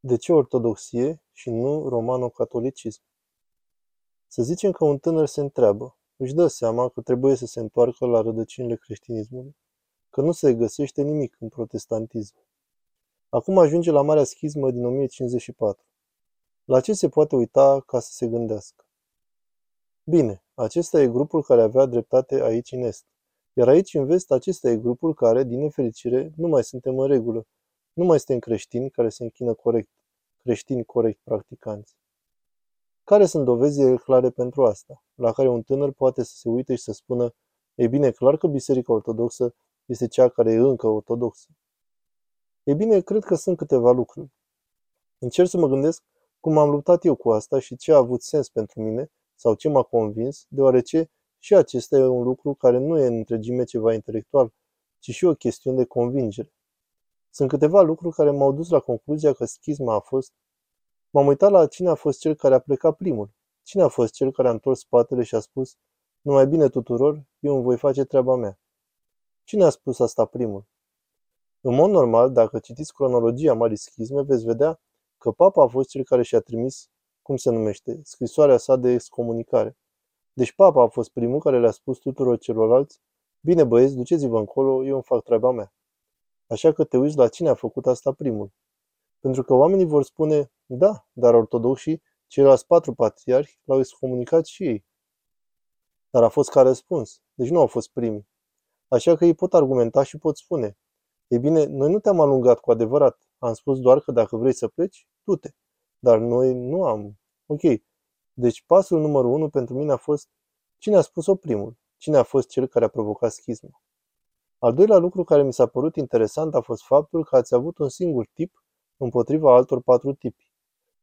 De ce ortodoxie și nu romano-catolicism? Să zicem că un tânăr se întreabă, își dă seama că trebuie să se întoarcă la rădăcinile creștinismului, că nu se găsește nimic în protestantism. Acum ajunge la Marea Schismă din 1054. La ce se poate uita ca să se gândească? Bine, acesta e grupul care avea dreptate aici în Est. Iar aici în Vest, acesta e grupul care, din nefericire, nu mai suntem în regulă. Nu mai suntem creștini care se închină corect, creștini corect practicanți. Care sunt dovezile clare pentru asta, la care un tânăr poate să se uite și să spună, e bine, clar că Biserica Ortodoxă este cea care e încă ortodoxă. E bine, cred că sunt câteva lucruri. Încerc să mă gândesc cum am luptat eu cu asta și ce a avut sens pentru mine sau ce m-a convins, deoarece și acesta e un lucru care nu e în întregime ceva intelectual, ci și o chestiune de convingere. Sunt câteva lucruri care m-au dus la concluzia că schisma a fost... M-am uitat la cine a fost cel care a plecat primul. Cine a fost cel care a întors spatele și a spus, numai bine tuturor, eu îmi voi face treaba mea. Cine a spus asta primul? În mod normal, dacă citiți cronologia Marii Schisme, veți vedea că papa a fost cel care și-a trimis, cum se numește, scrisoarea sa de excomunicare. Deci papa a fost primul care le-a spus tuturor celorlalți, bine băieți, duceți-vă încolo, eu îmi fac treaba mea. Așa că te uiți la cine a făcut asta primul. Pentru că oamenii vor spune, da, dar ortodoxii, ceilalți patru patriarhi, l-au excomunicat și ei. Dar a fost ca răspuns, deci nu au fost primii. Așa că ei pot argumenta și pot spune, ei bine, noi nu te-am alungat cu adevărat, am spus doar că dacă vrei să pleci, du-te. Dar noi nu am. Ok. Deci pasul numărul unu pentru mine a fost cine a spus-o primul, cine a fost cel care a provocat schismul. Al doilea lucru care mi s-a părut interesant a fost faptul că ați avut un singur tip împotriva altor patru tipi.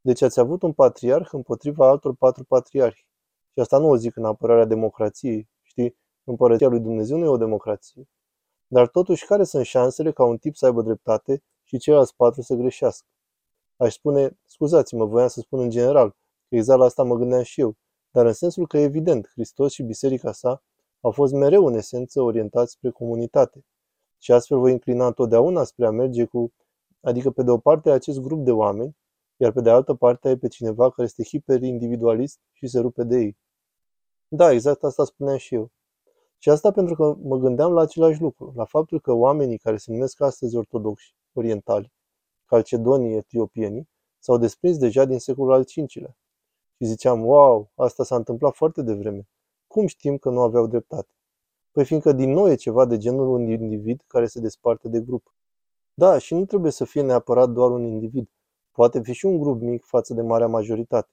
Deci ați avut un patriarh împotriva altor patru patriarhi. Și asta nu o zic în apărarea democrației, știi? Împărăția lui Dumnezeu nu e o democrație. Dar totuși, care sunt șansele ca un tip să aibă dreptate și ceilalți patru să greșească? Aș spune, scuzați-mă, voiam să spun în general, că exact la asta mă gândeam și eu, dar în sensul că, evident, Hristos și biserica sa au fost mereu în esență orientați spre comunitate. Și astfel voi inclina întotdeauna spre a merge cu, adică pe de o parte acest grup de oameni, iar pe de altă parte ai pe cineva care este hiperindividualist și se rupe de ei. Da, exact asta spuneam și eu. Și asta pentru că mă gândeam la același lucru, la faptul că oamenii care se numesc astăzi ortodoxi, orientali, calcedonii, etiopienii, s-au desprins deja din secolul al V-lea. Și ziceam, wow, asta s-a întâmplat foarte devreme. Cum știm că nu aveau dreptate? Păi fiindcă din nou e ceva de genul un individ care se desparte de grup. Da, și nu trebuie să fie neapărat doar un individ. Poate fi și un grup mic față de marea majoritate.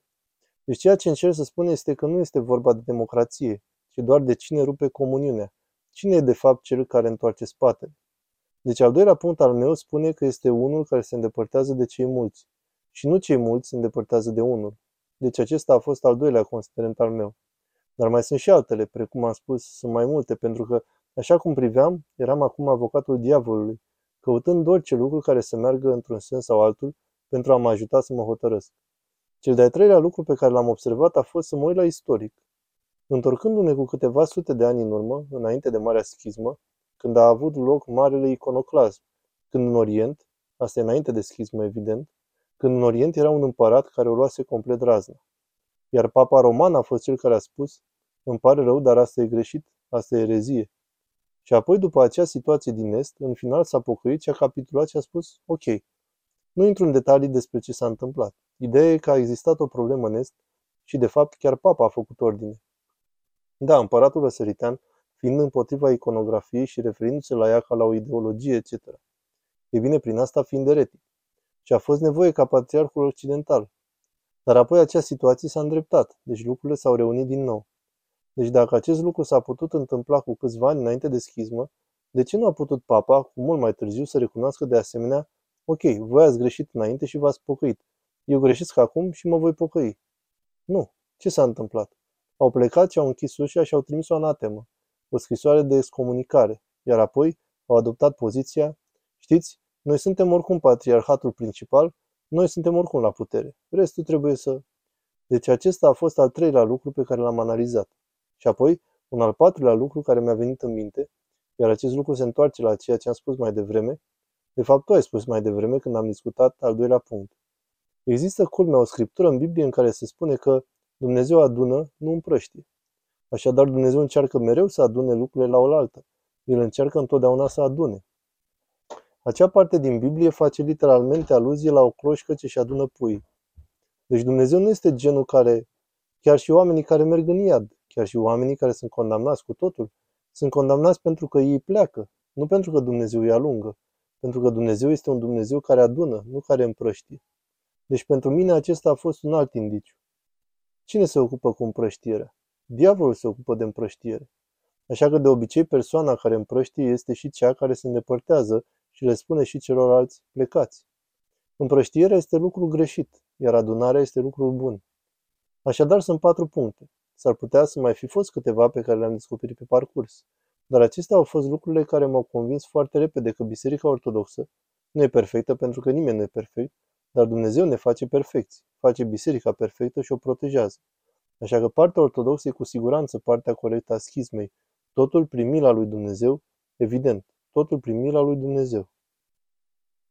Deci ceea ce încerc să spun este că nu este vorba de democrație, ci doar de cine rupe comuniunea. Cine e de fapt cel care întoarce spatele? Deci al doilea punct al meu spune că este unul care se îndepărtează de cei mulți. Și nu cei mulți se îndepărtează de unul. Deci acesta a fost al doilea considerent al meu. Dar mai sunt și altele, precum am spus, sunt mai multe, pentru că, așa cum priveam, eram acum avocatul diavolului, căutând orice lucru care să meargă într-un sens sau altul pentru a mă ajuta să mă hotărăsc. Cel de-al treilea lucru pe care l-am observat a fost să mă uit la istoric. Întorcându-ne cu câteva sute de ani în urmă, înainte de Marea Schismă, când a avut loc Marele Iconoclasm, când în Orient, asta e înainte de schismă evident, când în Orient era un împărat care o luase complet razna. Iar papa roman a fost cel care a spus, îmi pare rău, dar asta e greșit, asta e erezie. Și apoi, după acea situație din Est, în final s-a pocăit și a capitulat și a spus, ok, nu intru în detalii despre ce s-a întâmplat. Ideea e că a existat o problemă în Est și, de fapt, chiar papa a făcut ordine. Da, împăratul răsăritean, fiind împotriva iconografiei și referindu-se la ea ca la o ideologie, etc. E bine, prin asta fiind eretic. Și a fost nevoie ca patriarhul occidental. Dar apoi acea situație s-a îndreptat, deci lucrurile s-au reunit din nou. Deci dacă acest lucru s-a putut întâmpla cu câțiva ani înainte de schismă, de ce nu a putut papa, cu mult mai târziu, să recunoască de asemenea, ok, voi ați greșit înainte și v-ați pocăit. Eu greșesc acum și mă voi pocăi. Nu. Ce s-a întâmplat? Au plecat și au închis ușa și au trimis o anatemă, o scrisoare de excomunicare, iar apoi au adoptat poziția, știți, noi suntem oricum patriarhatul principal, noi suntem oricum la putere. Restul trebuie să... Deci acesta a fost al treilea lucru pe care l-am analizat. Și apoi, un al patrulea lucru care mi-a venit în minte, iar acest lucru se întoarce la ceea ce am spus mai devreme, de fapt tu ai spus mai devreme când am discutat al doilea punct. Există culmea o scriptură în Biblie în care se spune că Dumnezeu adună, nu împrăștie. Așadar, Dumnezeu încearcă mereu să adune lucrurile la oaltă. El încearcă întotdeauna să adune. Acea parte din Biblie face literalmente aluzie la o cloșcă ce și adună pui. Deci Dumnezeu nu este genul care, chiar și oamenii care merg în iad, chiar și oamenii care sunt condamnați cu totul, sunt condamnați pentru că ei pleacă, nu pentru că Dumnezeu îi alungă, pentru că Dumnezeu este un Dumnezeu care adună, nu care împrăștie. Deci pentru mine acesta a fost un alt indiciu. Cine se ocupă cu împrăștierea? Diavolul se ocupă de împrăștiere. Așa că de obicei persoana care împrăștie este și cea care se îndepărtează și le spune și celorlalți plecați. Împrăștierea este lucru greșit, iar adunarea este lucru bun. Așadar sunt patru puncte. S-ar putea să mai fi fost câteva pe care le-am descoperit pe parcurs. Dar acestea au fost lucrurile care m-au convins foarte repede că Biserica Ortodoxă nu e perfectă pentru că nimeni nu e perfect, dar Dumnezeu ne face perfecți, face biserica perfectă și o protejează. Așa că partea ortodoxă e cu siguranță partea corectă a schismei. Totul prin mila lui Dumnezeu, evident, totul prin mila lui Dumnezeu.